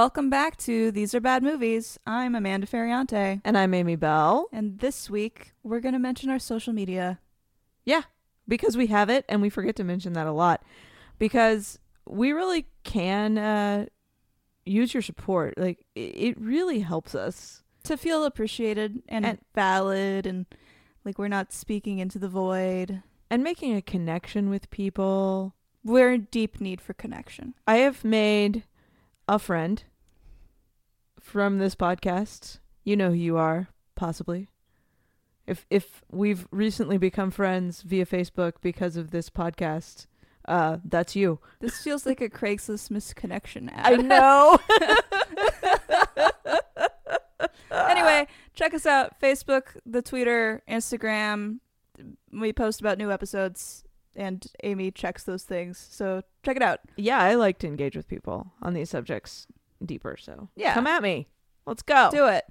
Welcome back to These Are Bad Movies. I'm Amanda Ferriante. And I'm Amy Bell. And this week, we're going to mention our social media. Yeah, because we have it and we forget to mention that a lot. Because we really can uh, use your support. Like, it, really helps us. To feel appreciated and, And- valid and like we're not speaking into the void. And making a connection with people. We're in deep need for connection. I have made a friend from this podcast. You know who you are, possibly. If if we've recently become friends via Facebook because of this podcast, uh, that's you. This feels like a Craigslist misconnection ad. I know. anyway, check us out Facebook, the Twitter, Instagram. We post about new episodes and Amy checks those things. So check it out. yeah, I like to engage with people on these subjects deeper. So Yeah. come at me. Let's go. Do it.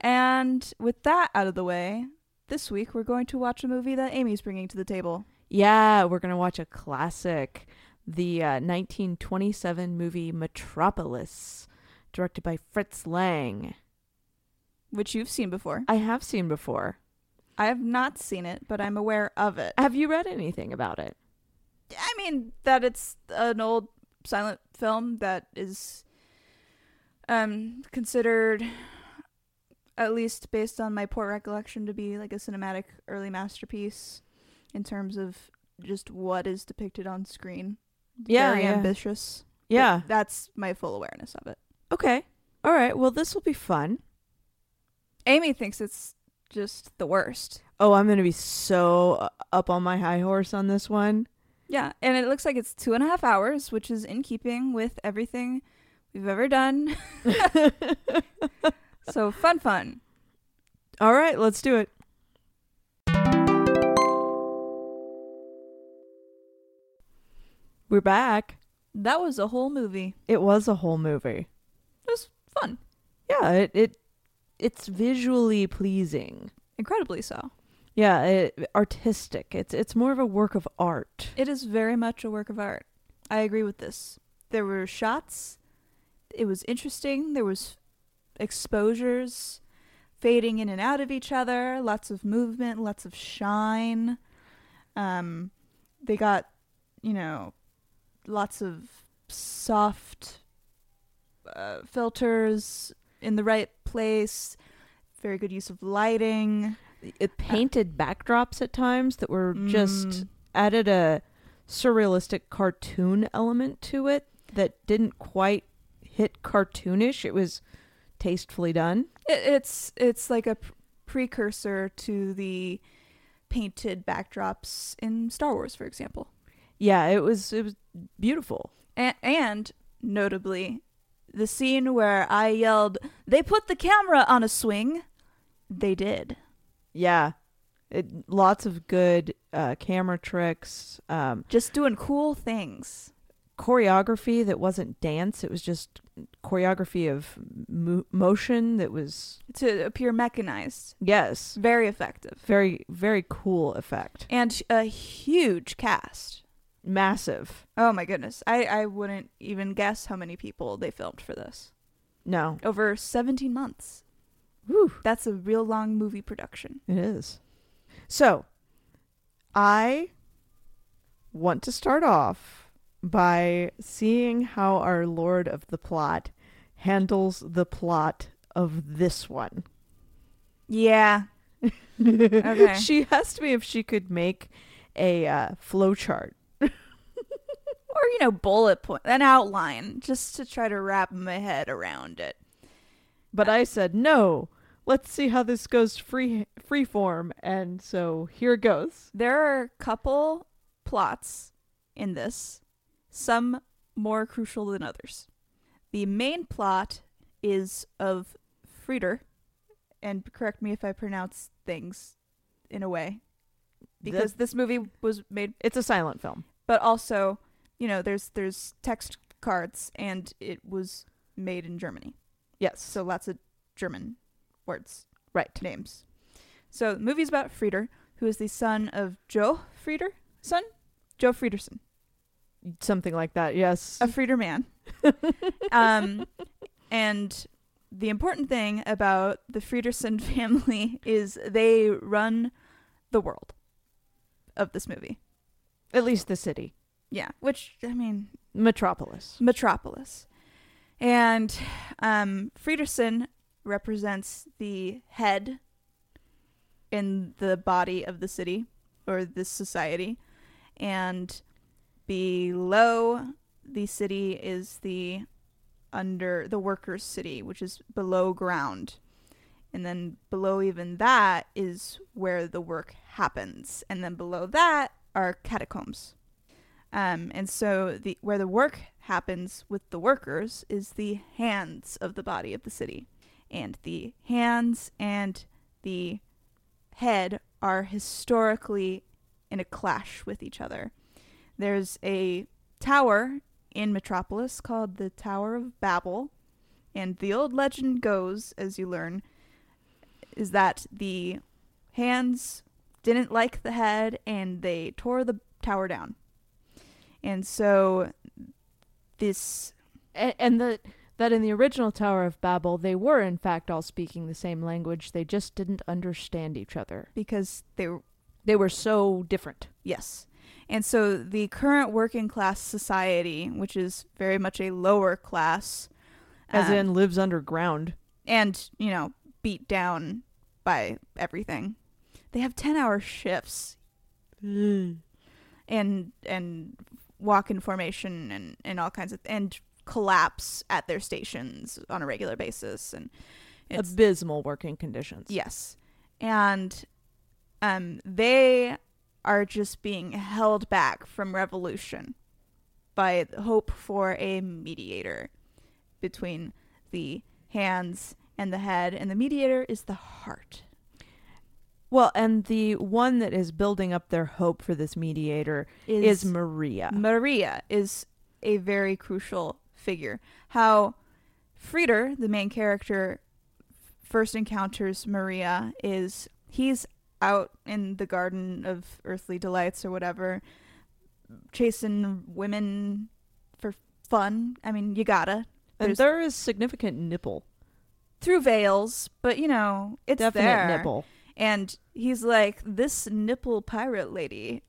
And with that out of the way, this week we're going to watch a movie that Amy's bringing to the table. Yeah, we're gonna watch a classic, the uh, 1927 movie Metropolis, directed by Fritz Lang. which you've seen before. I have seen before. I have not seen it, but I'm aware of it. Have you read anything about it? I mean that it's an old silent film that is um considered at least based on my poor recollection to be like a cinematic early masterpiece in terms of just what is depicted on screen. Yeah, Very yeah. ambitious. but Yeah. That's my full awareness of it. Okay. All right. Well, this will be fun. Amy thinks it's just the worst. Oh, I'm gonna be so uh, up on my high horse on this one. Yeah, and it looks like it's two and a half hours, which is in keeping with everything we've ever done. so fun, fun. All right, let's do it. We're back. That was a whole movie. It was a whole movie. It was fun, Yeah, it, it it's visually pleasing. incredibly so. Yeah, it, artistic. It's it's more of a work of art. It is very much a work of art. I agree with this. There were shots. It was interesting. There was exposures, fading in and out of each other. Lots of movement. Lots of shine. Um, they got, you know, lots of soft uh, filters in the right place. Very good use of lighting. It painted backdrops at times that were just Mm. added a surrealistic cartoon element to it that didn't quite hit cartoonish. It was tastefully done. It's it's like a precursor to the painted backdrops in Star Wars, for example, Yeah, it was it was beautiful. and, and notably, the scene where I yelled, "They put the camera on a swing," they did. Yeah. It, lots of good uh, camera tricks, um, Just doing cool things. Choreography that wasn't dance. It was just choreography of mo- motion that was to appear mechanized. yes, Very effective. very very cool effect. And a huge cast. Massive. Oh my goodness. I, I wouldn't even guess how many people they filmed for this. No, Over 17 months. Whew. That's a real long movie production. it is. So, I want to start off by seeing how our Lord of the Plot handles the plot of this one. Yeah. Okay. She asked me if she could make a uh, flow chart. Or, you know, bullet point, an outline, just to try to wrap my head around it. But I said, no, let's see how this goes free free form. And so here goes. There are a couple plots in this, some more crucial than others. The main plot is of Freder, and correct me if I pronounce things in a way, because this movie was made It's a silent film. but also you know there's there's text cards and it was made in germany Yes. so lots of german words right. names so the movie's about freder who is the son of joe frieder son joe fredersen Something like that. Yes. a frieder man um and the important thing about the Fredersen family is they run the world of this movie. At least the city. Yeah, which I mean, Metropolis. Metropolis. And um, Fredersen represents the head in the body of the city or this society. And below the city is the under the workers' city, which is below ground. And then below even that is where the work happens. And then below that are catacombs. Um, and so the where the work happens with the workers is the hands of the body of the city. And the hands and the head are historically in a clash with each other. There's a tower in Metropolis called the Tower of Babel. And the old legend goes, as you learn, is that the hands didn't like the head and they tore the tower down. And so this And, and the, that in the original Tower of Babel, they were in fact all speaking the same language. They just didn't understand each other. because they were They were so different. yes. And so the current working class society, which is very much a lower class, As um, in lives underground. and you know beat down by everything. They have ten hour shifts and and walk in formation and and all kinds of and collapse at their stations on a regular basis and it's Abysmal working conditions. yes and um they are just being held back from revolution by hope for a mediator between the hands and the head and the mediator is the heart Well, and the one that is building up their hope for this mediator is, Maria. Maria is a very crucial figure. How Freder, the main character, first encounters Maria is he's out in the garden of earthly delights or whatever, chasing women for fun. I mean, you gotta and there's- there is significant nipple. through veils, but you know it's Definite there. nipple. And he's like, this nipple pirate lady,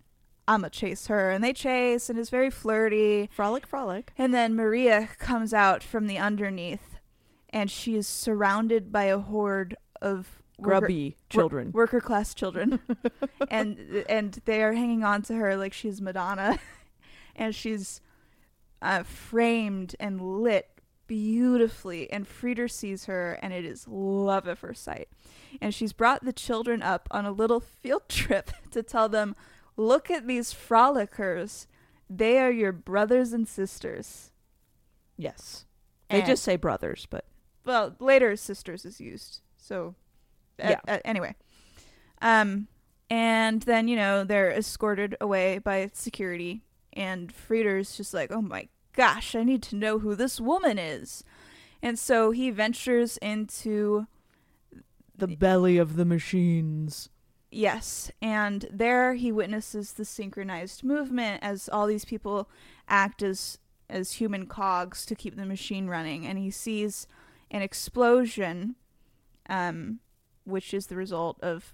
I'ma chase her. And they chase, and it's very flirty. Frolic, frolic. And then Maria comes out from the underneath, and she is surrounded by a horde of worker, Grubby children. worker class children, and and they are hanging on to her like she's Madonna, and she's uh, framed and lit beautifully. And Freder sees her, and it is love at first sight. And she's brought the children up on a little field trip to tell them, "Look at these frolickers." They are your brothers and sisters. yes. They And- just say brothers, but well later sisters is used so Yeah. uh, anyway um and then you know they're escorted away by security and Freder's just like oh my gosh i need to know who this woman is and so he ventures into the belly of the machines. Yes, and there he witnesses the synchronized movement as all these people act as as human cogs to keep the machine running, and he sees an explosion, um, which is the result of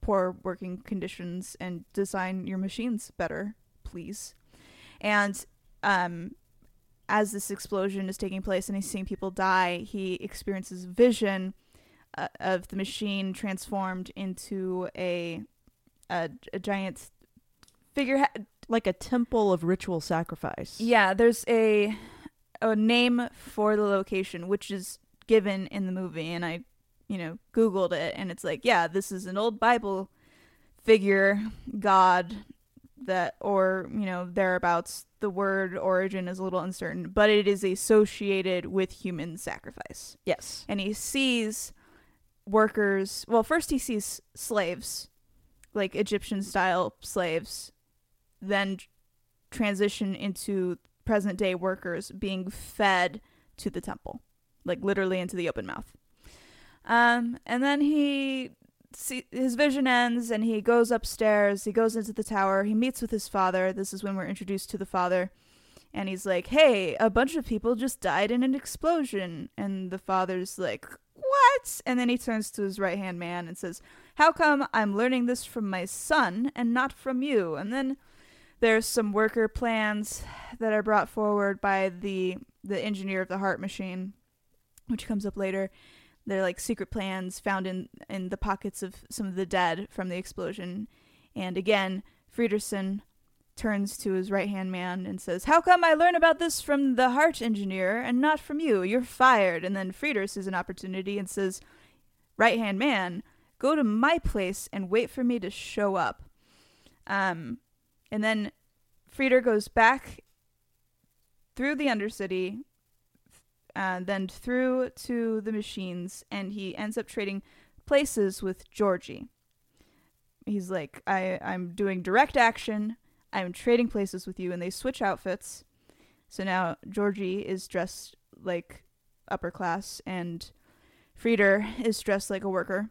poor working conditions and design your machines better, please. And um, as this explosion is taking place and he's seeing people die, he experiences vision uh, of the machine transformed into a a, a giant figurehead. Like a temple of ritual sacrifice. Yeah, there's a a name for the location which is given in the movie, and I, you know, googled it, and it's like, yeah, this is an old Bible figure god that, or you know, thereabouts. The word origin is a little uncertain, but it is associated with human sacrifice Yes. and he sees workers. Well, first he sees slaves, like Egyptian style slaves, then transition into present day workers being fed to the temple, like literally into the open mouth. Um, and then he see his vision ends and he goes upstairs he goes into the tower he meets with his father this is when we're introduced to the father and he's like, "Hey, a bunch of people just died in an explosion." And the father's like, "What?" And then he turns to his right-hand man and says, "How come I'm learning this from my son and not from you?" And then there's some worker plans that are brought forward by the the engineer of the heart machine, which comes up later. They're like secret plans found in in the pockets of some of the dead from the explosion. And again, Fredersen turns to his right hand man and says, How come I learn about this from the heart engineer and not from you? You're fired. And then Freder sees an opportunity and says, Right hand man, go to my place and wait for me to show up. Um, and then Freder goes back through the Undercity, uh, then through to the machines, and he ends up trading places with Georgie. He's like, I, I'm doing direct action. I'm trading places with you, and they switch outfits. So now Georgie is dressed like upper class, and Freder is dressed like a worker,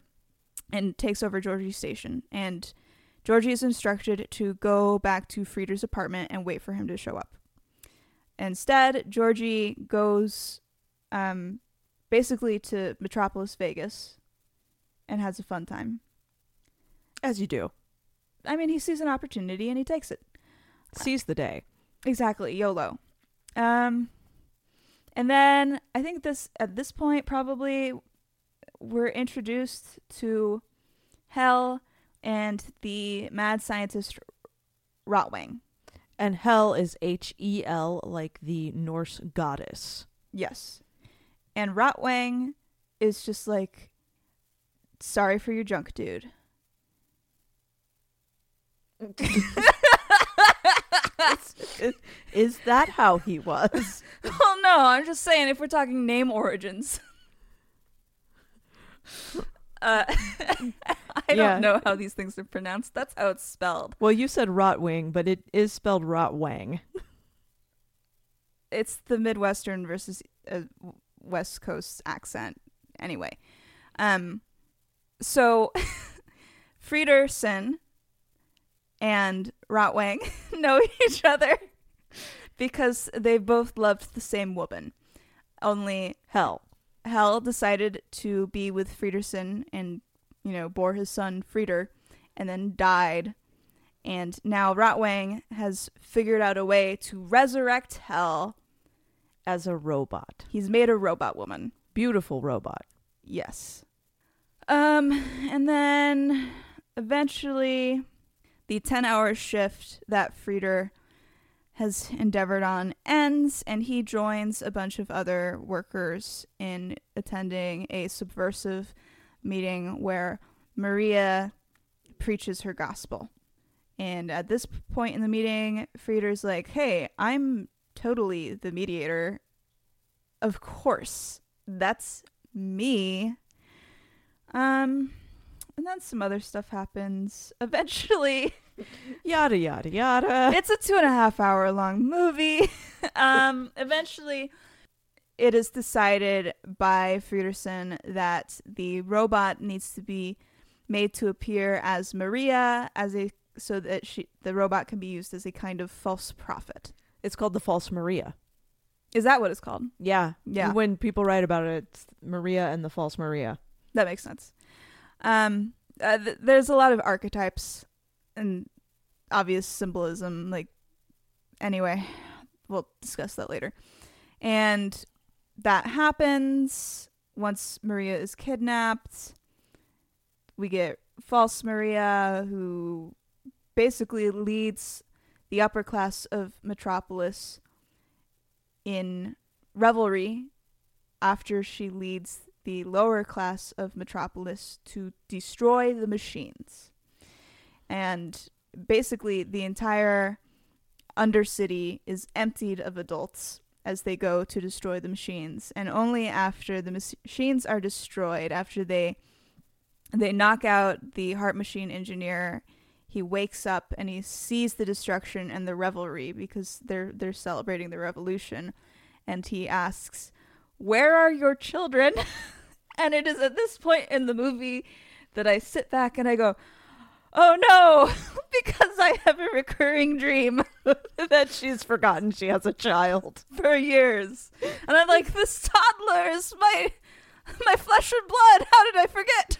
and takes over Georgie's station. And Georgie is instructed to go back to Freder's apartment and wait for him to show up. Instead, Georgie goes um, basically to Metropolis Vegas and has a fun time. As you do. I mean, he sees an opportunity and he takes it. Seize the day. Exactly, YOLO. Um, and then I think this at this point probably we're introduced to Hel and the mad scientist Rotwang. And Hel is H E L, like the Norse goddess. Yes. And Rotwang is just like, sorry for your junk, dude. is, is that how he was? well, no, I'm just saying if we're talking name origins. uh, I Yeah. don't know how these things are pronounced. That's how it's spelled. Well, you said Rotwing, but it is spelled Rotwang. It's the Midwestern versus uh, West Coast accent. Anyway, um, so Fredersen and Rotwang know each other because they both loved the same woman. Only Hel. Hel decided to be with Fredersen and, you know, bore his son Freder and then died. And now Rotwang has figured out a way to resurrect Hel. As a robot. He's made a robot woman. Beautiful robot. Yes. Um, and then eventually the 10 hour shift that Freder has endeavored on ends, and he joins a bunch of other workers in attending a subversive meeting where Maria preaches her gospel. And at this point in the meeting, Freder's like, hey, I'm totally the mediator. Of course. That's me. Um, and then some other stuff happens. Eventually, Yada, yada, yada. it's a two and a half hour long movie. um, eventually, it is decided by Fredersen that the robot needs to be made to appear as Maria, as a so that she the robot can be used as a kind of false prophet. It's called the False Maria. Is that what it's called? Yeah. Yeah. When people write about it, it's Maria and the False Maria. That makes sense. Um, uh, th- there's a lot of archetypes and obvious symbolism. Like, anyway, we'll discuss that later. And that happens once Maria is kidnapped. We get false Maria, who basically leads the upper class of Metropolis in revelry after she leads the lower class of Metropolis to destroy the machines. And basically, the entire Undercity is emptied of adults as they go to destroy the machines. And only after the mach- machines are destroyed, after they they knock out the heart machine engineer, he wakes up and he sees the destruction and the revelry because they're they're celebrating the revolution. And he asks, Where are your children? and it is at this point in the movie that I sit back and I go, oh no, because I have a recurring dream that she's forgotten she has a child. for years. And I'm like, this toddler is my my flesh and blood. How did I forget?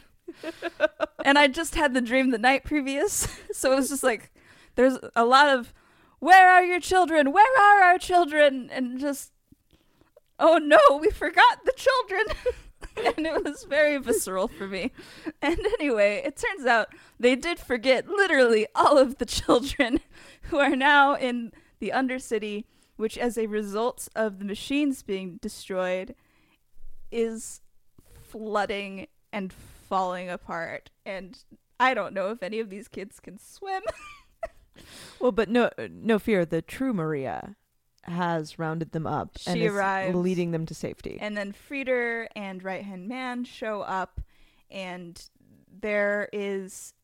And I just had the dream the night previous. So it was just like there's a lot of where are your children? Where are our children? And just oh no, we forgot the children. and it was very visceral for me. And anyway, it turns out they did forget literally all of the children who are now in the Undercity, which, as a result of the machines being destroyed, is flooding and falling apart. And I don't know if any of these kids can swim. Well, but no, no fear. The true Maria has rounded them up and She is arrives. leading them to safety. And then Freder and Right Hand Man show up, and there is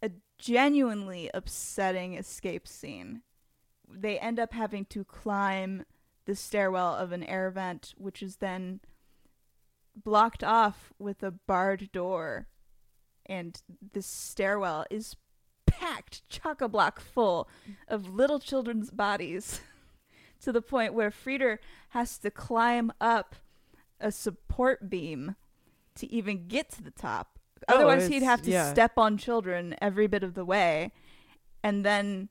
a genuinely upsetting escape scene. They end up having to climb the stairwell of an air vent, which is then blocked off with a barred door. And this stairwell is packed chock a block full of little children's bodies to the point where Freder has to climb up a support beam to even get to the top. Oh, Otherwise, he'd have to yeah. step on children every bit of the way. And then,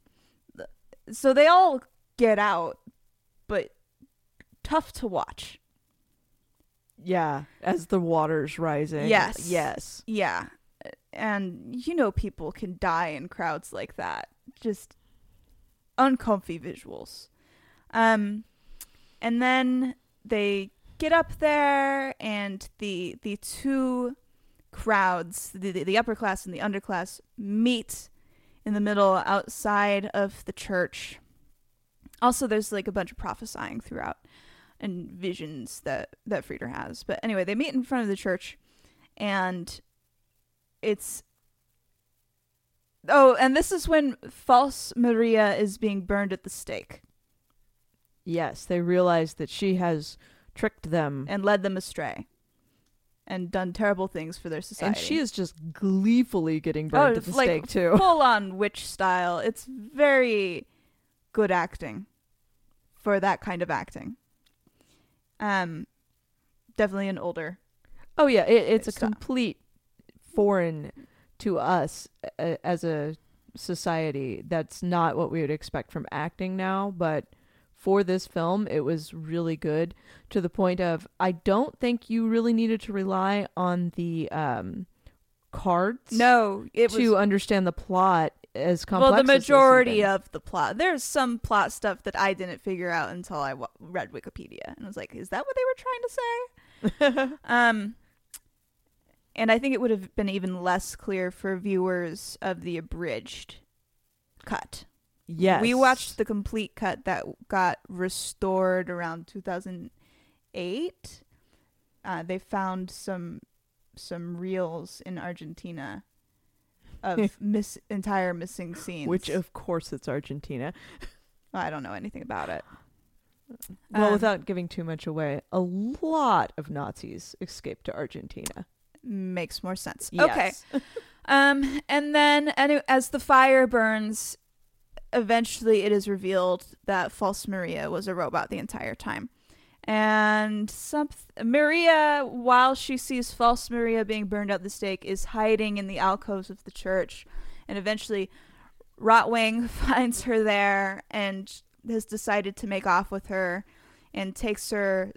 so they all get out, but tough to watch. Yeah, as the water's rising. Yes. Yes. Yeah. And you know, people can die in crowds like that. Just uncomfy visuals. Um, and then they get up there, and the the two crowds, the, the, the upper class and the underclass, meet in the middle outside of the church. Also, there's like a bunch of prophesying throughout and visions that that Freder has. But anyway, they meet in front of the church, and it's oh, and this is when false Maria is being burned at the stake Yes, they realize that she has tricked them. and led them astray, and done terrible things for their society. And she is just gleefully getting oh, burned Oh, at the like, stake too. full on witch style. It's very good acting for that kind of acting. Um, definitely an older. Oh yeah, it, it's a Stop. complete foreign to us uh, as a society. That's not what we would expect from acting now, but for this film, it was really good to the point of I don't think you really needed to rely on the um, cards No, it to was understand the plot as complex. well the majority of the plot. There's some plot stuff that I didn't figure out until I w- read Wikipedia, and I was like, "Is that what they were trying to say?" um, and I think it would have been even less clear for viewers of the abridged cut. yes, We watched the complete cut that got restored around 2008. Uh, they found some some reels in Argentina of miss entire missing scenes. which of course it's Argentina. I don't know anything about it. Well, Um, without giving too much away, a lot of Nazis escaped to Argentina. Makes more sense. Okay. Um, and then and as the fire burns, eventually it is revealed that False Maria was a robot the entire time. And some Maria, while she sees False Maria being burned at the stake, is hiding in the alcoves of the church. And eventually, Rotwing finds her there and has decided to make off with her and takes her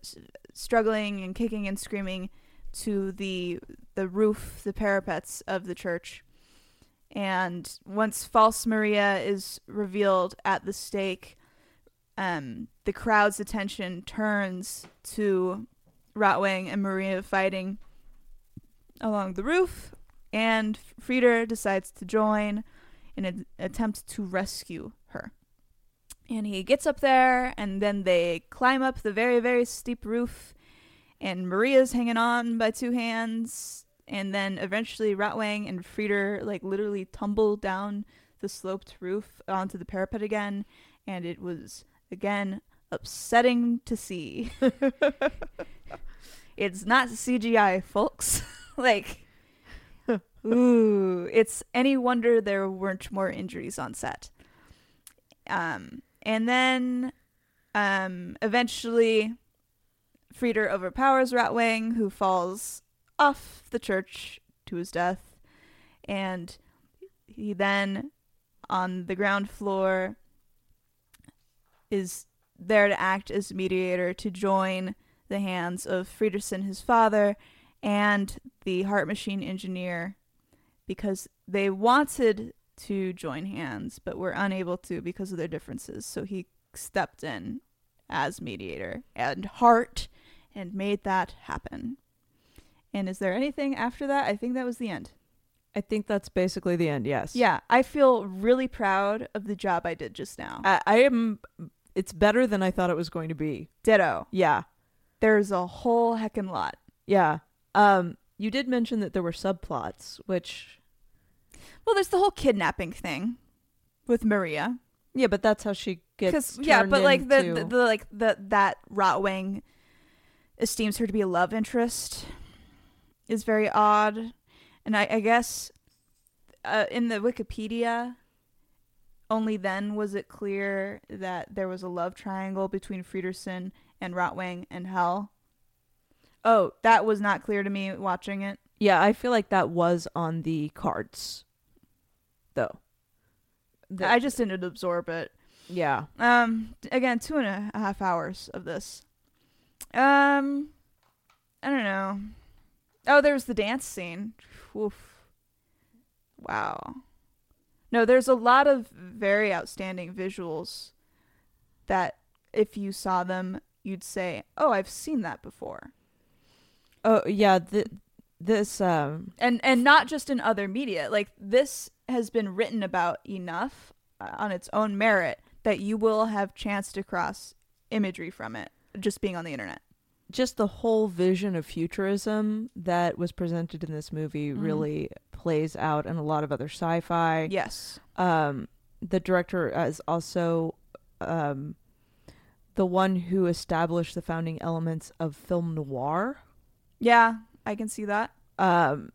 struggling and kicking and screaming to the the roof, the parapets of the church. And once False Maria is revealed at the stake, um, the crowd's attention turns to Rotwing and Maria fighting along the roof, and Freder decides to join in an attempt to rescue her. And he gets up there, and then they climb up the very, very steep roof, and Maria's hanging on by two hands, and then eventually Rotwang and Freder like literally tumble down the sloped roof onto the parapet again, and it was again upsetting to see. it's not CGI, folks. like Ooh, it's any wonder there weren't more injuries on set. Um, and then, um, eventually, Freder overpowers Ratwing, who falls off the church to his death, and he then, on the ground floor, is there to act as mediator to join the hands of Fredersen, his father, and the heart machine engineer because they wanted to join hands but were unable to because of their differences. So he stepped in as mediator and heart and made that happen. And is there anything after that? I think that was the end. I think that's basically the end. Yes. Yeah, I feel really proud of the job I did just now. I, I am. It's better than I thought it was going to be. Ditto. Yeah. There's a whole heckin' lot. Yeah. Um. You did mention that there were subplots, which Well, there's the whole kidnapping thing with Maria. yeah, but that's how she gets. yeah, but like the, the, the like the that Rotwang esteems her to be a love interest is very odd, and I, I guess uh, in the Wikipedia, only then was it clear that there was a love triangle between Fredersen and Rotwang and Hel. Oh, that was not clear to me watching it. yeah, I feel like that was on the cards, though. The- I just didn't absorb it. yeah. Um, again, two and a half hours of this. Um, I don't know. Oh, there's the dance scene. Oof. Wow. No, there's a lot of very outstanding visuals that if you saw them, you'd say, "Oh, I've seen that before." Oh yeah. Th- this um. And and not just in other media. Like this has been written about enough uh, on its own merit that you will have chance to cross imagery from it just being on the internet. just the whole vision of futurism that was presented in this movie Mhm. really plays out in a lot of other sci-fi. Yes. Um, the director is also um, the one who established the founding elements of film noir. Yeah, I can see that. Um,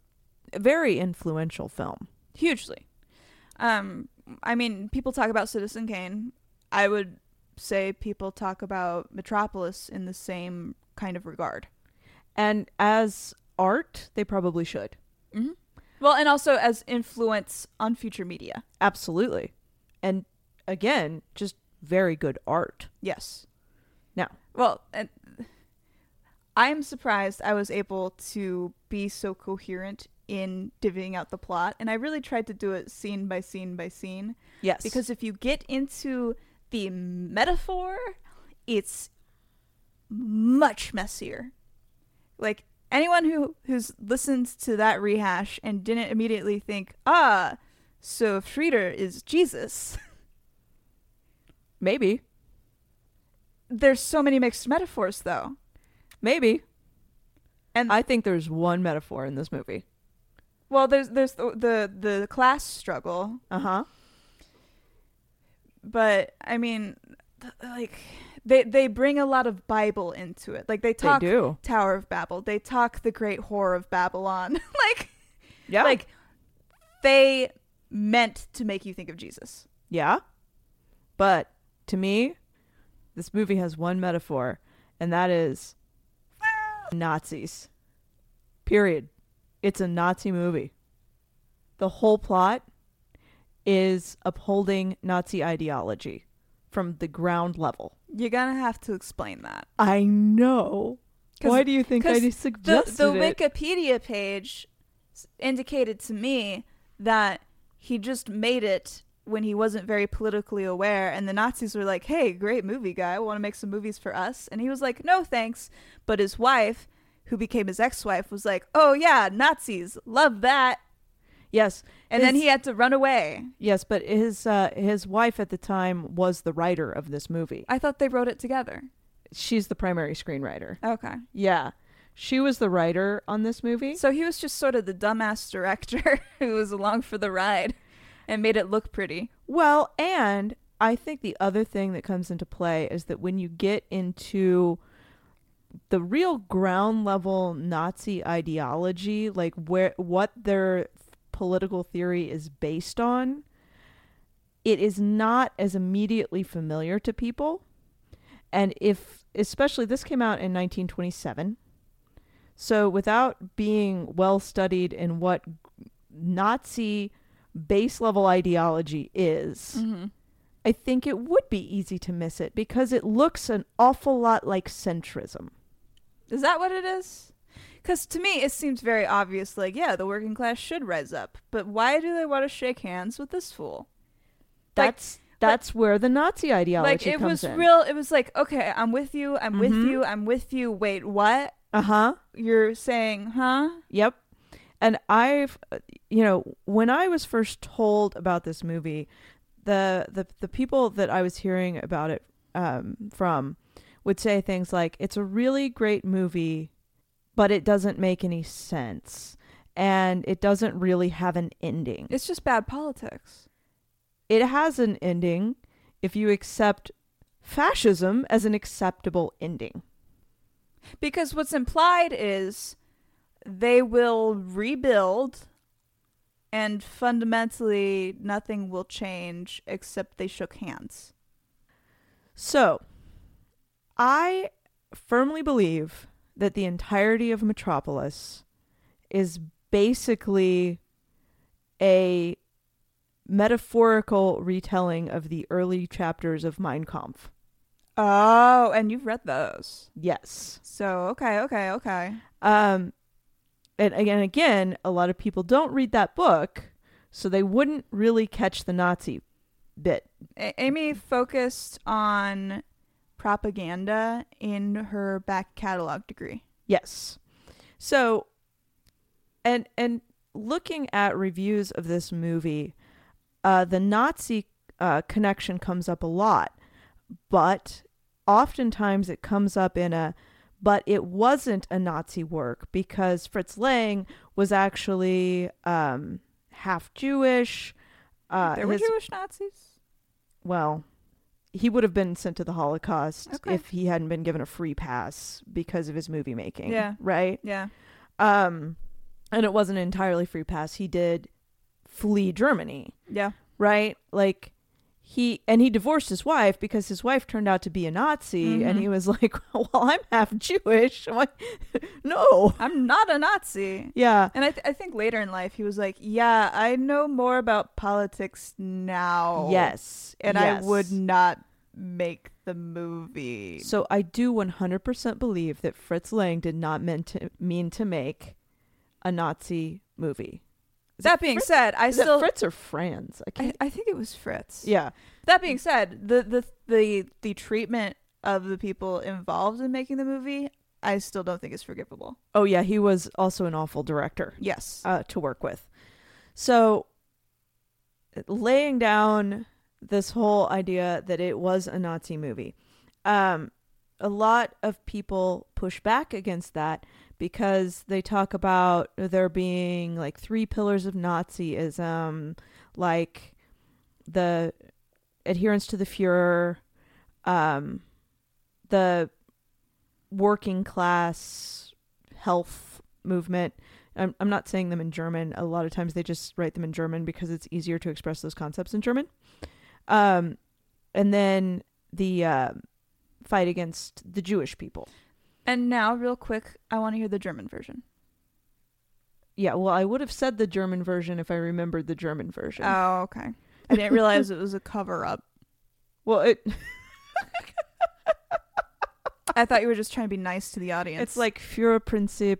a very influential film. Hugely. Um I mean, people talk about Citizen Kane. I would say people talk about Metropolis in the same kind of regard. And as art, they probably should. Mm-hmm. Well, and also as influence on future media. Absolutely. And again, just very good art. Yes. Now. Well, and I am surprised I was able to be so coherent in divvying out the plot, and I really tried to do it scene by scene by scene. Yes. Because if you get into the metaphor, it's much messier. Like anyone who who's listened to that rehash and didn't immediately think, ah, so Freder is Jesus. maybe, There's so many mixed metaphors though. maybe. And I think there's one metaphor in this movie. well, there's there's the the, the class struggle, Uh huh. but I mean, th- like they they bring a lot of Bible into it. Like they They talk do. Tower of Babel. They talk the Great Whore of Babylon. like Yeah. like they meant to make you think of Jesus. yeah. But to me, this movie has one metaphor, and that is Nazis. Period. It's a Nazi movie. The whole plot is upholding Nazi ideology from the ground level. You're gonna have to explain that. I know. Why do you think I just The the it? Wikipedia page indicated to me that he just made it when he wasn't very politically aware and the Nazis were like, "Hey, great movie guy, want to make some movies for us?" And he was like, "No, thanks." But his wife, who became his ex-wife, was like, "Oh yeah, Nazis, love that." Yes, And then he had to run away. yes, but his uh, his wife at the time was the writer of this movie. I thought they wrote it together. She's the primary screenwriter. Okay. Yeah. She was the writer on this movie. So he was just sort of the dumbass director who was along for the ride and made it look pretty. Well, and I think the other thing that comes into play is that when you get into the real ground level Nazi ideology, like where what they're political theory is based on, it is not as immediately familiar to people. And if, especially, this came out in 1927. So, without being well studied in what Nazi base level ideology is, Mm-hmm. I think it would be easy to miss it because it looks an awful lot like centrism. Is that what it is? Because to me, it seems very obvious. Like, yeah, the working class should rise up, but why do they want to shake hands with this fool? Like- That's that's where the Nazi ideology like, it was in. real. It was like, okay, I'm with you. I'm with Mhm. you. I'm with you. Wait, what? uh huh. You're saying, huh? Yep. And I've, you know, when I was first told about this movie, the the the people that I was hearing about it um, from would say things like, "It's a really great movie, but it doesn't make any sense, and it doesn't really have an ending." It's just bad politics. it has an ending if you accept fascism as an acceptable ending. Because what's implied is they will rebuild and fundamentally nothing will change except they shook hands. So, I firmly believe that the entirety of Metropolis is basically a metaphorical retelling of the early chapters of Mein Kampf. Oh, and you've read those. Yes. So, okay, okay, okay. Um, and again, again, a lot of people don't read that book, so they wouldn't really catch the Nazi bit. A- Amy focused on propaganda in her back catalog degree. Yes. So and and looking at reviews of this movie, uh the Nazi uh connection comes up a lot, but oftentimes it comes up in a but it wasn't a Nazi work because Fritz Lang was actually um half Jewish. Uh there were his- Jewish Nazis? well, he would have been sent to the Holocaust Okay. if he hadn't been given a free pass because of his movie making. Yeah. Right? Yeah. Um and it wasn't an entirely free pass. He did flee Germany, Yeah. right? Like he and he divorced his wife because his wife turned out to be a Nazi and Mhm. he was like, "Well, I'm half Jewish." I'm like, "No." I'm not a Nazi. Yeah. And I, th- I think later in life he was like, yeah, I know more about politics now. Yes. And yes. I would not make the movie. So I do 100% believe that Fritz Lang did not meant to mean to make a Nazi movie. That being Fritz? said, I Is still Fritz or Franz? I I, can't. I think it was Fritz. yeah. That being said, the, the the the treatment of the people involved in making the movie, I still don't think is forgivable. Oh yeah, he was also an awful director Yes. uh, to work with. So laying down this whole idea that it was a Nazi movie, um, a lot of people push back against that because they talk about there being like three pillars of Nazism, like the adherence to the Fuhrer, um, the working class health movement. I'm, I'm not saying them in German. A lot of times they just write them in German because it's easier to express those concepts in German. Um, and then the uh, fight against the Jewish people. And now, real quick, I want to hear the German version. Yeah, well, I would have said the German version if I remembered the German version. Oh, okay. I didn't realize it was a cover up. well, it I thought you were just trying to be nice to the audience. it's like Führerprinzip.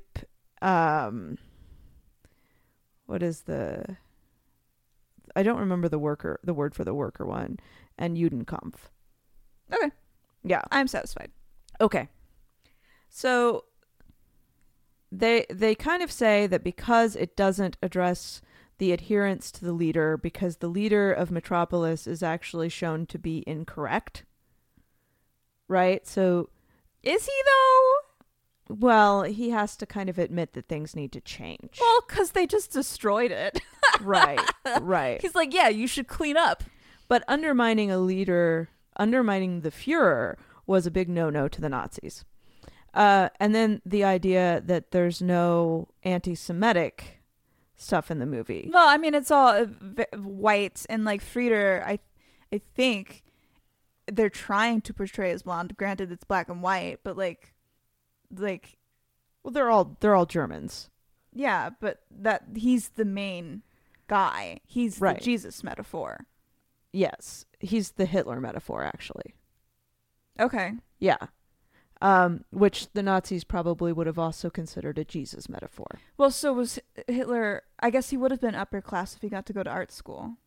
Um, what is the? I don't remember the worker, the word for the worker one, and Judenkampf. Okay. Yeah. I'm satisfied. Okay. So they they kind of say that because it doesn't address the adherence to the leader because the leader of Metropolis is actually shown to be incorrect. Right? So Is he though? well, he has to kind of admit that things need to change. Well, because they just destroyed it. right. Right. He's like, yeah, you should clean up. But undermining a leader, undermining the Fuhrer, was a big no no to the Nazis. Uh, and then the idea that there's no anti Semitic stuff in the movie. Well, I mean, it's all white, and like Freder, I, I think they're trying to portray as blonde. Granted, it's black and white, but like, like, Well, they're all they're all Germans. yeah, but that he's the main guy. He's Right. the Jesus metaphor. Yes, he's the Hitler metaphor actually. Okay. Yeah. Um, which the Nazis probably would have also considered a Jesus metaphor. Well, so was Hitler. I guess he would have been upper class if he got to go to art school.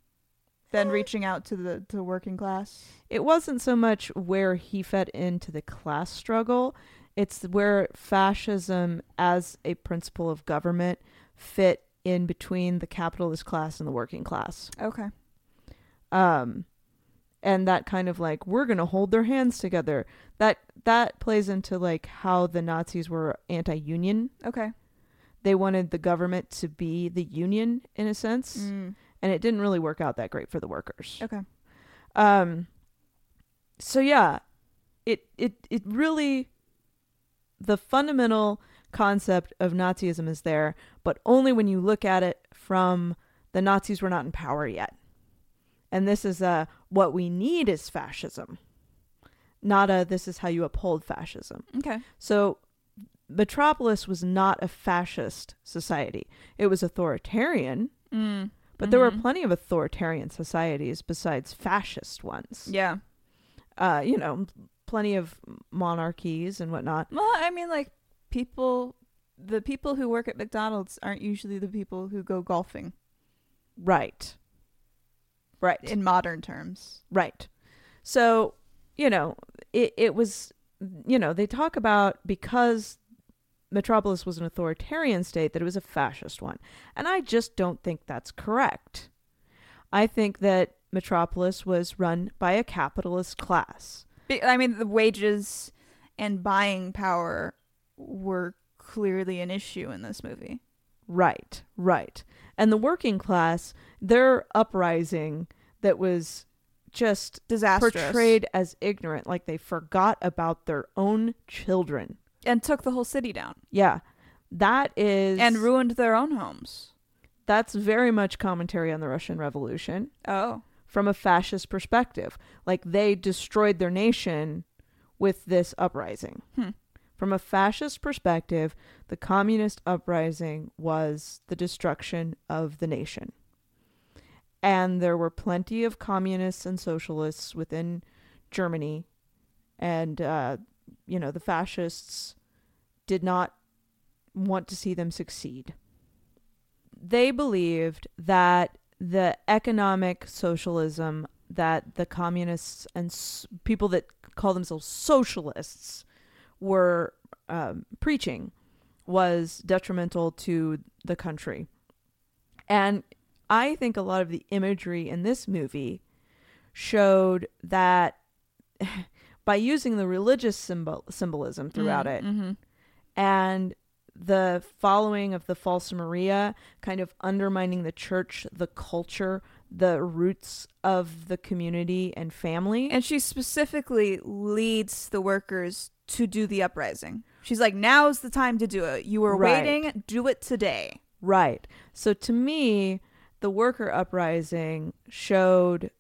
Then reaching out to the to working class. It wasn't so much where he fed into the class struggle, it's where fascism as a principle of government fit in between the capitalist class and the working class. Okay. Um and that kind of like we're going to hold their hands together. That that plays into like how the Nazis were anti-union. Okay. They wanted the government to be the union in a sense. Mm. and it didn't really work out that great for the workers. Okay. Um so yeah, it it it really the fundamental concept of Nazism is there, but only when you look at it from the Nazis were not in power yet. And this is uh what we need is fascism. Not a this is how you uphold fascism. Okay. So Metropolis was not a fascist society. It was authoritarian, Mm. but there were Mhm. plenty of authoritarian societies besides fascist ones. Yeah. Uh, you know, plenty of monarchies and whatnot. Well, I mean, like people, the people who work at McDonald's aren't usually the people who go golfing Right. Right. in modern terms. Right. So, you know, it, it was, you know, they talk about because Metropolis was an authoritarian state that it was a fascist one. And I just don't think that's correct. I think that Metropolis was run by a capitalist class. I mean, the wages and buying power were clearly an issue in this movie. Right, right. And the working class, their uprising that was just Disastrous. portrayed as ignorant, like they forgot about their own children. and took the whole city down Yeah. That is and ruined their own homes. that's very much commentary on the Russian Revolution Oh. from a fascist perspective. Like they destroyed their nation with this uprising. Hmm. From a fascist perspective, the communist uprising was the destruction of the nation. And there were plenty of communists and socialists within Germany. And, uh, you know, the fascists did not want to see them succeed. They believed that the economic socialism that the communists and s- people that call themselves socialists were um, preaching was detrimental to the country. And I think a lot of the imagery in this movie showed that by using the religious symbol symbolism throughout it Mm-hmm. and the following of the false Maria kind of undermining the church, the culture, the roots of the community and family. And she specifically leads the workers to do the uprising. She's like, now's the time to do it. You were Right. waiting, do it today. Right. So to me, the worker uprising showed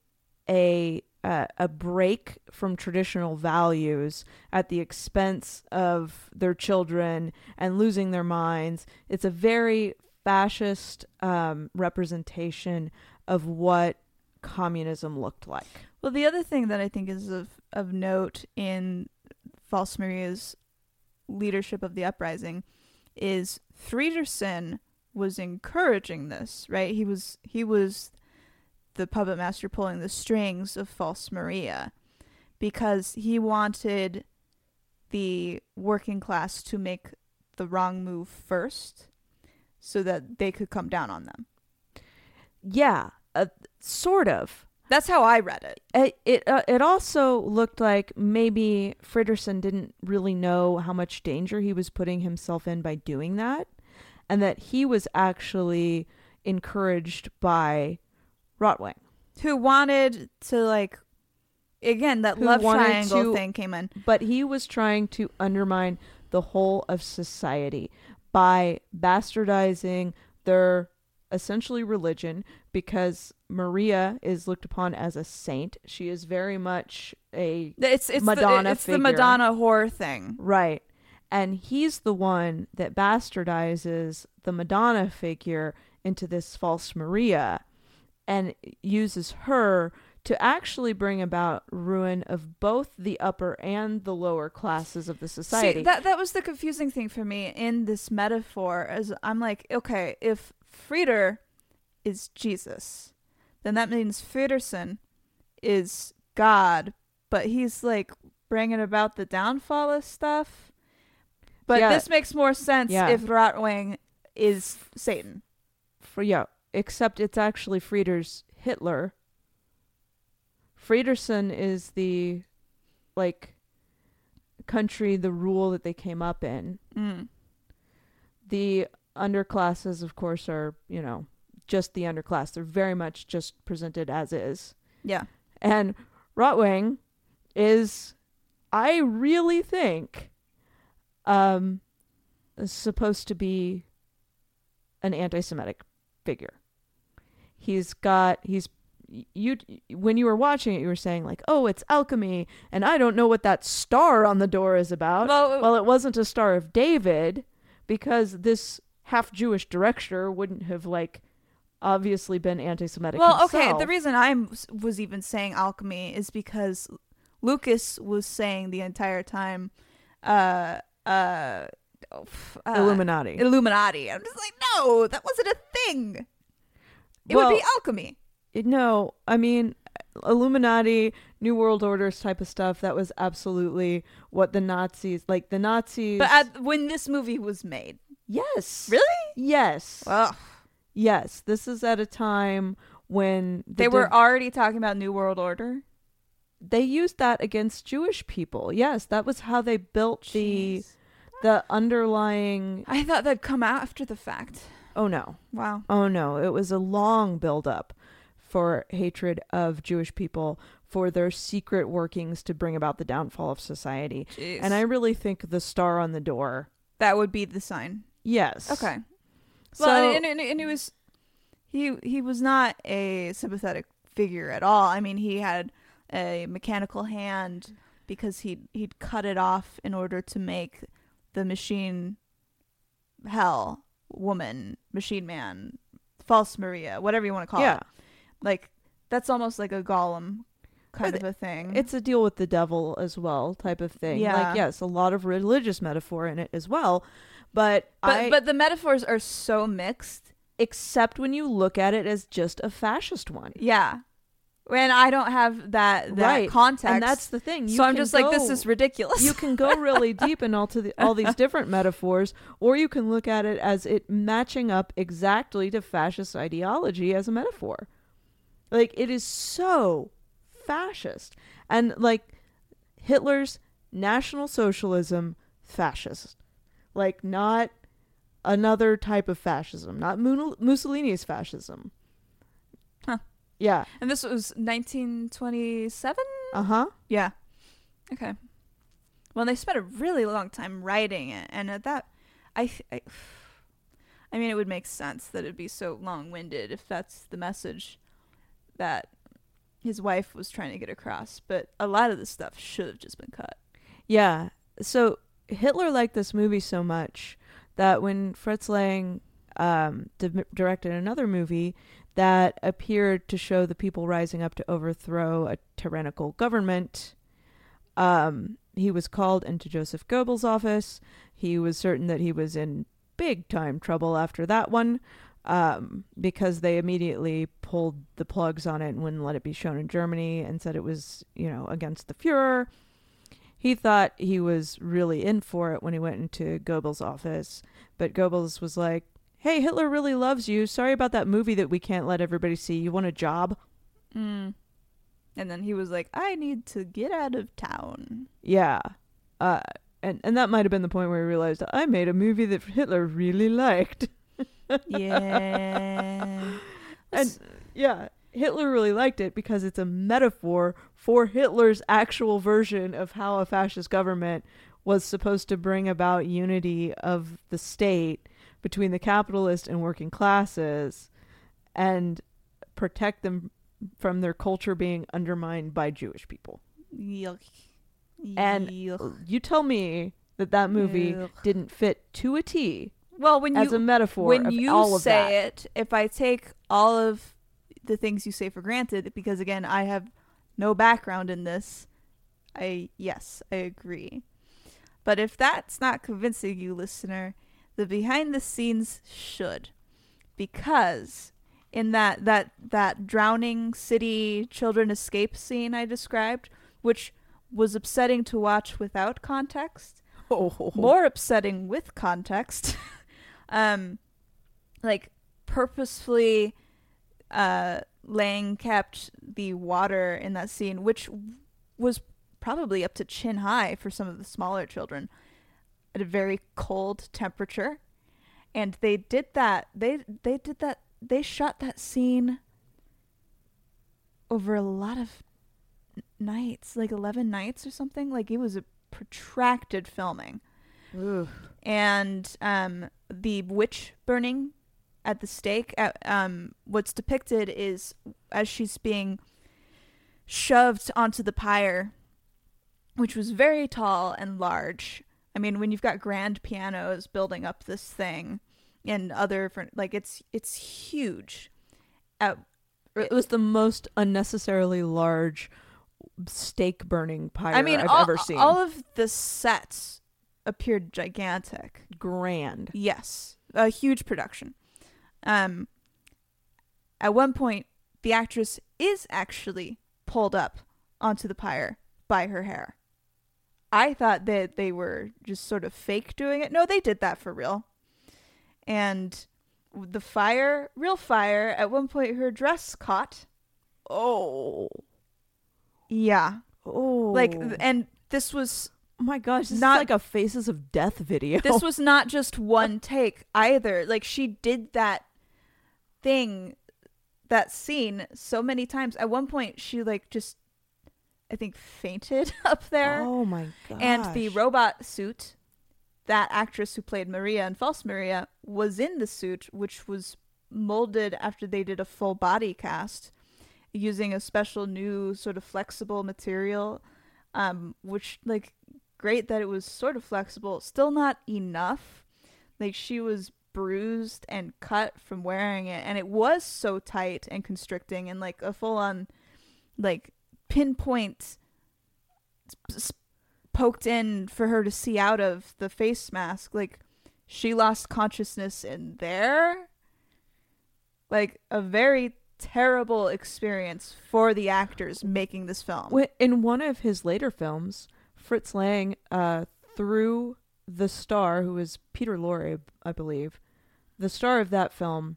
a uh, a break from traditional values at the expense of their children and losing their minds. It's a very fascist um, representation of what communism looked like. Well, the other thing that I think is of, of note in False Maria's leadership of the uprising is Fredersen was encouraging this, right? He was he was the puppet master pulling the strings of False Maria because he wanted the working class to make the wrong move first so that they could come down on them. Yeah, uh, sort of. That's how I read it. It it, uh, it also looked like maybe Fredersen didn't really know how much danger he was putting himself in by doing that, and that he was actually encouraged by Rotwang. who wanted to like again that Who love triangle to- thing came in But he was trying to undermine the whole of society by bastardizing their essentially religion because Maria is looked upon as a saint. She is very much a It's it's Madonna the, it's the. Madonna horror thing. right. And he's the one that bastardizes the Madonna figure into this false Maria and uses her to actually bring about ruin of both the upper and the lower classes of the society. See, that that was the confusing thing for me in this metaphor. As I'm like, okay, if Freder is Jesus, then that means Fredersen is God, but he's like bringing about the downfall of stuff. But Yeah. this makes more sense Yeah. if Rotwang is Satan. For yeah, except it's actually Freder's Hitler. Fredersen is the like country, the rule that they came up in. Mm. The underclasses, of course, are you know just the underclass. They're very much just presented as is. Yeah. And Rotwang is, I really think, um, supposed to be an anti-Semitic figure. He's got he's you when you were watching it, you were saying like, oh, it's alchemy, and I don't know what that star on the door is about. Well, Well, it wasn't a Star of David because this half Jewish director wouldn't have like obviously been anti-Semitic. Well, okay. The reason I was even saying alchemy is because Lucas was saying the entire time, uh, uh, oh, uh, Illuminati. Illuminati. I'm just like, no, that wasn't a thing. It Well- would be alchemy. It- no, I mean Illuminati, New World Orders type of stuff. That was absolutely what the Nazis like. The Nazis. But at, when this movie was made, yes, really? yes, Well, yes. This is at a time when the they were div- already talking about New World Order. they used that against Jewish people. Yes, that was how they built the Jeez. the underlying. I thought that'd come after the fact. Oh no, Wow. Oh no, it was a long build up for hatred of Jewish people for their secret workings to bring about the downfall of society. Jeez. And I really think the star on the door. that would be the sign. Yes. Okay. So Well, and, and, and he was he he was not a sympathetic figure at all. I mean, he had a mechanical hand because he he'd cut it off in order to make the machine hell woman, machine man, false Maria, whatever you want to call yeah, it. Like that's almost like a golem kind of a thing. it's a deal with the devil as well, type of thing. Yeah. Like yes, a lot of religious metaphor in it as well, but but I but the metaphors are so mixed. except when you look at it as just a fascist one. Yeah. And I don't have that that Right. context. And that's the thing. You so I'm just like, this is ridiculous. you can go really deep in all to the, all these different metaphors, or you can look at it as it matching up exactly to fascist ideology as a metaphor. Like it is so fascist, and like Hitler's National Socialism, fascist, like not another type of fascism, not Mussolini's fascism. Huh. Yeah. and this was 1927. Uh huh. Yeah. Okay. Well, they spent a really long time writing it, and at that, I, I, I mean, it would make sense that it'd be so long-winded if that's the message that his wife was trying to get across. But a lot of the stuff should have just been cut. Yeah. So Hitler liked this movie so much that when Fritz Lang um, di- directed another movie that appeared to show the people rising up to overthrow a tyrannical government, um, he was called into Joseph Goebbels' office. He was certain that he was in big time trouble after that one um, because they immediately pulled the plugs on it and wouldn't let it be shown in Germany and said it was, you know, against the Fuhrer. He thought he was really in for it when he went into Goebbels' office, but Goebbels was like, "Hey, Hitler really loves you. Sorry about that movie that we can't let everybody see. You want a job?" Mm. And then he was like, "I need to get out of town." Yeah. Uh, and and that might have been the point where he realized I made a movie that Hitler really liked. Yeah. And yeah, Hitler really liked it because it's a metaphor for Hitler's actual version of how a fascist government was supposed to bring about unity of the state between the capitalist and working classes and protect them from their culture being undermined by Jewish people. Yuck. And Yuck. You tell me that that movie Ugh. didn't fit to a T well, when as you a metaphor when you say that. it, if I take all of the things you say for granted, because again, I have no background in this, I yes, I agree. But if that's not convincing you, listener, the behind the scenes should, because in that that that drowning city children escape scene I described, which was upsetting to watch without context, Oh, more upsetting with context um like purposefully uh lang kept the water in that scene which was probably up to chin high for some of the smaller children at a very cold temperature. And they did that they they did that they shot that scene over a lot of nights like 11 nights or something. Like it was a protracted filming. Ugh. and um, the witch burning at the stake. At, um, what's depicted is as she's being shoved onto the pyre, which was very tall and large. I mean, when you've got grand pianos building up this thing, and other like it's it's huge. At, It was the most unnecessarily large stake burning pyre I mean, I've all, ever seen. all of the sets appeared gigantic. grand. Yes, a huge production. Um, at one point, the actress is actually pulled up onto the pyre by her hair. I thought that they were just sort of fake doing it. No, they did that for real. And the fire, real fire, at one point her dress caught. Oh. Yeah. Oh. Like, and this was oh my gosh, this not- is like a Faces of Death video. this was not just one take either. Like she did that thing, that scene so many times. At one point, she like just, I think, fainted up there. Oh my god. and the robot suit, that actress who played Maria and False Maria was in the suit, which was molded after they did a full body cast using a special new sort of flexible material um which like great that it was sort of flexible still not enough like she was bruised and cut from wearing it. And it was so tight and constricting and like a full on like pinpoint poked in for her to see out of the face mask. Like she lost consciousness in there. Like a very terrible experience for the actors making this film. In one of his later films, Fritz Lang uh, threw the star, who was Peter Lorre, I believe, the star of that film,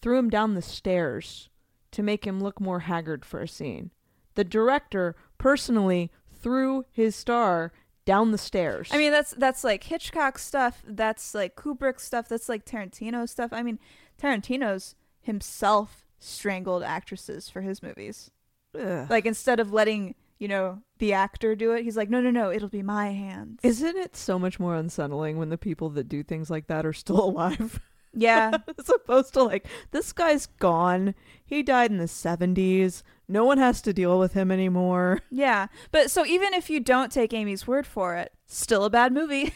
threw him down the stairs to make him look more haggard for a scene. The director personally threw his star down the stairs. I mean, that's that's like Hitchcock stuff. That's like Kubrick stuff. That's like Tarantino stuff. I mean, Tarantino's himself strangled actresses for his movies. Ugh. Like instead of letting you know the actor do it, he's like, no, no, no, it'll be my hands. Isn't it so much more unsettling when the people that do things like that are still alive? yeah, As opposed to like, this guy's gone. He died in the 70s. No one has to deal with him anymore. yeah. But so even if you don't take Amy's word for it, still a bad movie.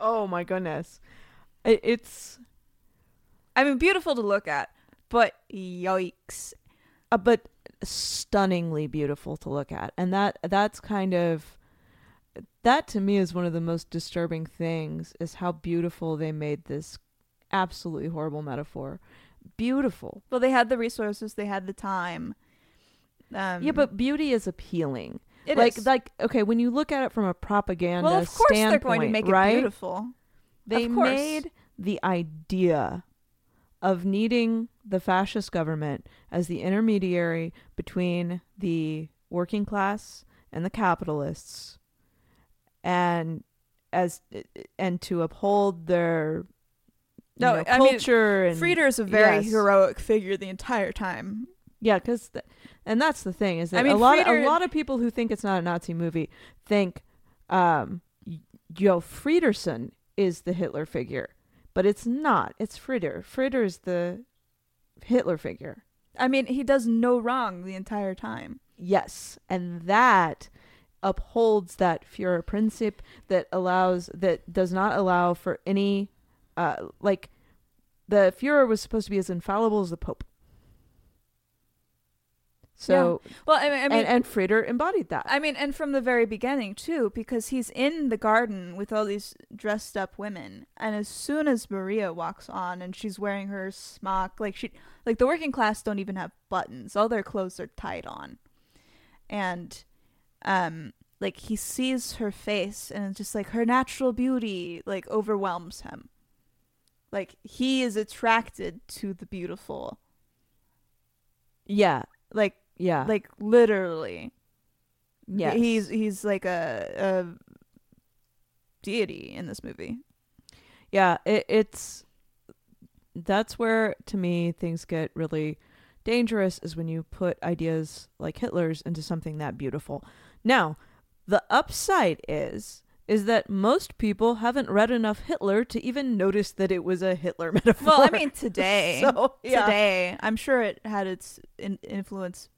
Oh my goodness. It, it's, I mean, beautiful to look at, but yikes. uh, but stunningly beautiful to look at. And that that's kind of, that to me is one of the most disturbing things is how beautiful they made this absolutely horrible metaphor. Beautiful. Well, they had the resources, they had the time. Um, yeah, but beauty is appealing. it like is. like okay, when you look at it from a propaganda well, of course they're going to make it right? beautiful. They made the idea of needing the fascist government as the intermediary between the working class and the capitalists and as and to uphold their No, know, I mean, culture and Freder is a very yes. heroic figure the entire time. Yeah, because th- and that's the thing is that I mean, a lot Freder- a lot of people who think it's not a Nazi movie think um Joe Fredersen is the Hitler figure, but it's not. It's Freder. Freder is the Hitler figure. I mean, he does no wrong the entire time. Yes, and that upholds that Führerprinzip that allows that does not allow for any uh like the Führer was supposed to be as infallible as the Pope. So Well, I mean, I mean, and, and Freder embodied that. I mean, and from the very beginning too, because he's in the garden with all these dressed up women, and as soon as Maria walks on and she's wearing her smock, like she, like the working class don't even have buttons; all their clothes are tied on, and, um, like he sees her face, and it's just like her natural beauty, like overwhelms him. Like he is attracted to the beautiful, yeah, like yeah, like literally. yes. He's he's like a, a deity in this movie. yeah. It, it's that's where to me things get really dangerous is when you put ideas like Hitler's into something that beautiful. Now, the upside is is that most people haven't read enough Hitler to even notice that it was a Hitler metaphor. Well, I mean today, so yeah. today, I'm sure it had its in- influence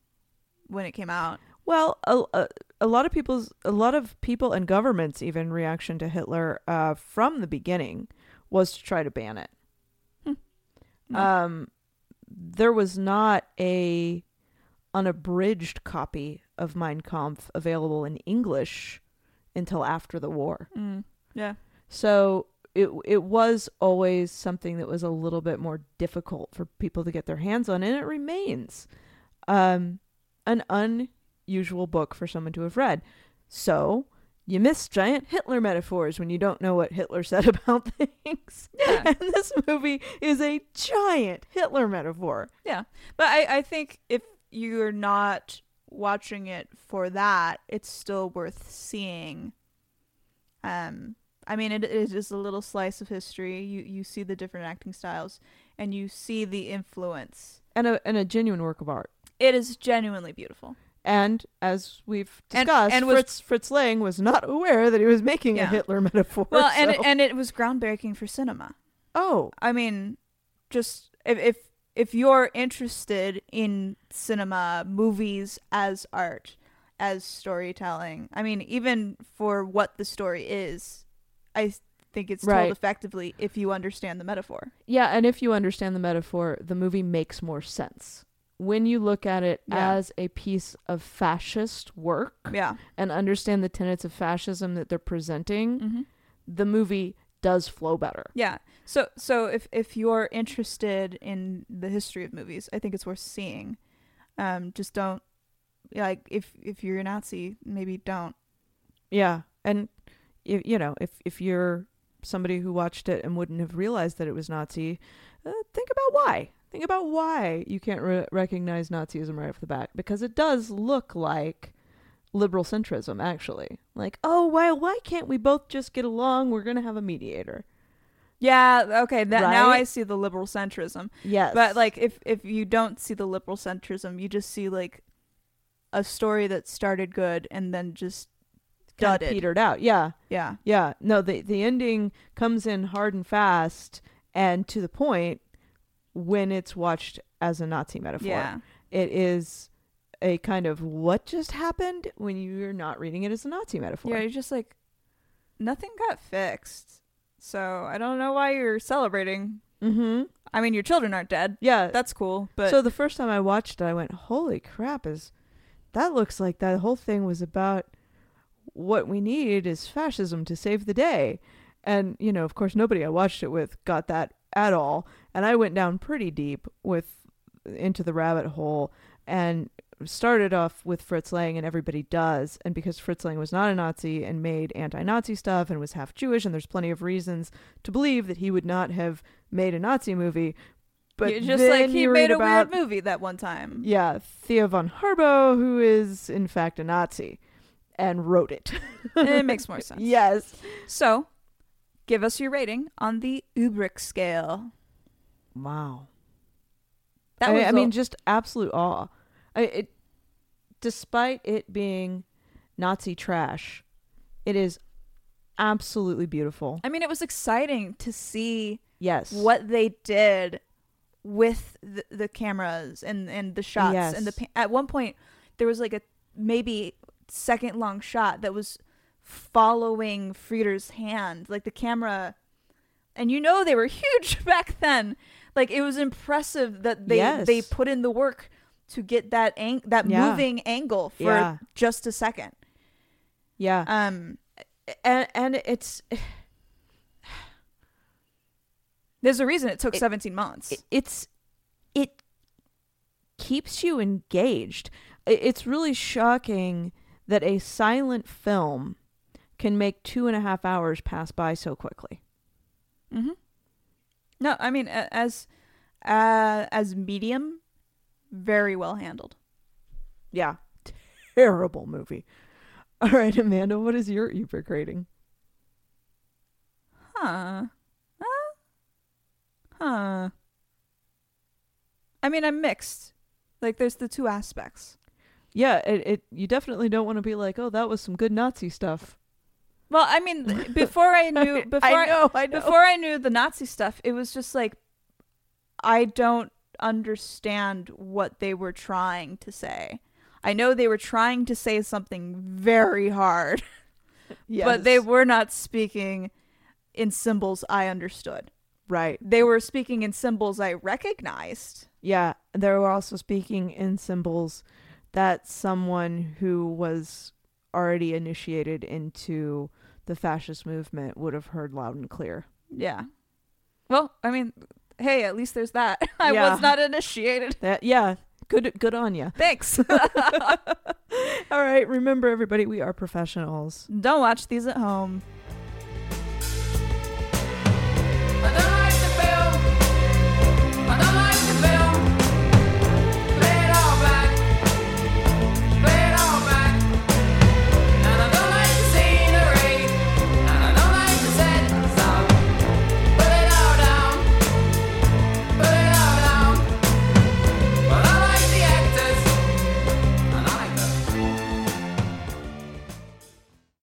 when it came out. Well, a, a, a lot of people's a lot of people and governments even reaction to Hitler uh, from the beginning was to try to ban it. Hmm. Um, there was not a unabridged copy of Mein Kampf available in English until after the war. Mm. Yeah, So it it was always something that was a little bit more difficult for people to get their hands on, and it remains um, an unusual book for someone to have read. So you miss giant Hitler metaphors when you don't know what Hitler said about things. Yeah. and this movie is a giant Hitler metaphor. Yeah. But I I think if you're not watching it for that, it's still worth seeing. Um, I mean, it, it is just a little slice of history. You you see the different acting styles, and you see the influence. And a and a genuine work of art. It is genuinely beautiful. And as we've discussed, and was- Fritz Fritz Lang was not aware that he was making a Hitler metaphor. Well, and so- and it was groundbreaking for cinema. oh, I mean, just if if if you're interested in cinema, movies as art, as storytelling, I mean, even for what the story is, I think it's Right. told effectively if you understand the metaphor. Yeah, and if you understand the metaphor, the movie makes more sense. When you look at it Yeah. as a piece of fascist work Yeah. and understand the tenets of fascism that they're presenting, Mm-hmm. the movie does flow better. Yeah. So so if if you're interested in the history of movies, I think it's worth seeing. Um, just don't like if if you're a Nazi, maybe don't. Yeah, and you, you know, if if you're somebody who watched it and wouldn't have realized that it was Nazi, uh, think about why. Think about why you can't re- recognize Nazism right off the bat because it does look like liberal centrism actually. Like, oh, why why can't we both just get along? We're going to have a mediator. Yeah, okay, that now I see the liberal centrism. Yes. But like if if you don't see the liberal centrism, you just see like a story that started good and then just Kinda petered out. Yeah. Yeah. Yeah. No, the the ending comes in hard and fast and to the point when it's watched as a Nazi metaphor. Yeah. it is a kind of what just happened when you're not reading it as a Nazi metaphor. Yeah, you're just like nothing got fixed. So I don't know why you're celebrating. Mm-hmm. I mean, your children aren't dead. Yeah. That's cool, but so the first time I watched it, I went, "Holy crap! Is that looks like that whole thing was about what we need is fascism to save the day." And you know, of course, nobody I watched it with got that at all. And I went down pretty deep with into the rabbit hole and started off with Fritz Lang and everybody does and because Fritz Lang was not a Nazi and made anti-Nazi stuff and was half Jewish and there's plenty of reasons to believe that he would not have made a Nazi movie but You- just like he made a about, weird movie that one time. yeah Thea von Harbou who is in fact a Nazi and wrote it it makes more sense. yes So, give us your rating on the Ubrick scale. wow That I, was I mean, just absolute awe. I, it, despite it being Nazi trash, it is absolutely beautiful. I mean, it was exciting to see Yes. what they did with the, the cameras and and the shots and the at one point there was like a maybe second long shot that was following Freder's hand like the camera and you know they were huge back then like it was impressive that they Yes. they put in the work to get that ang- that Yeah. moving angle for Yeah. just a second Yeah. um and and it's there's a reason it took It- 17 months it- it's it keeps you engaged. It's really shocking that a silent film can make two and a half hours pass by so quickly. Mm-hmm. No, I mean as uh, as medium, very well handled. Yeah, terrible movie. All right, Amanda, what is your Ebert rating? Huh? Huh? Huh? I mean, I'm mixed. Like, there's the two aspects. Yeah, it, it you definitely don't want to be like, oh, that was some good Nazi stuff. Well, I mean, before I knew, before I know, I know. before I knew the Nazi stuff, it was just like I don't understand what they were trying to say. I know they were trying to say something very hard. but they were not speaking in symbols I understood. right. They were speaking in symbols I recognized. Yeah, they were also speaking in symbols that someone who was already initiated into the fascist movement would have heard loud and clear. Yeah. Well, I mean, hey, at least there's that. I Yeah. was not initiated. That yeah, good good on you. Thanks. All right, remember everybody, we are professionals. Don't watch these at home.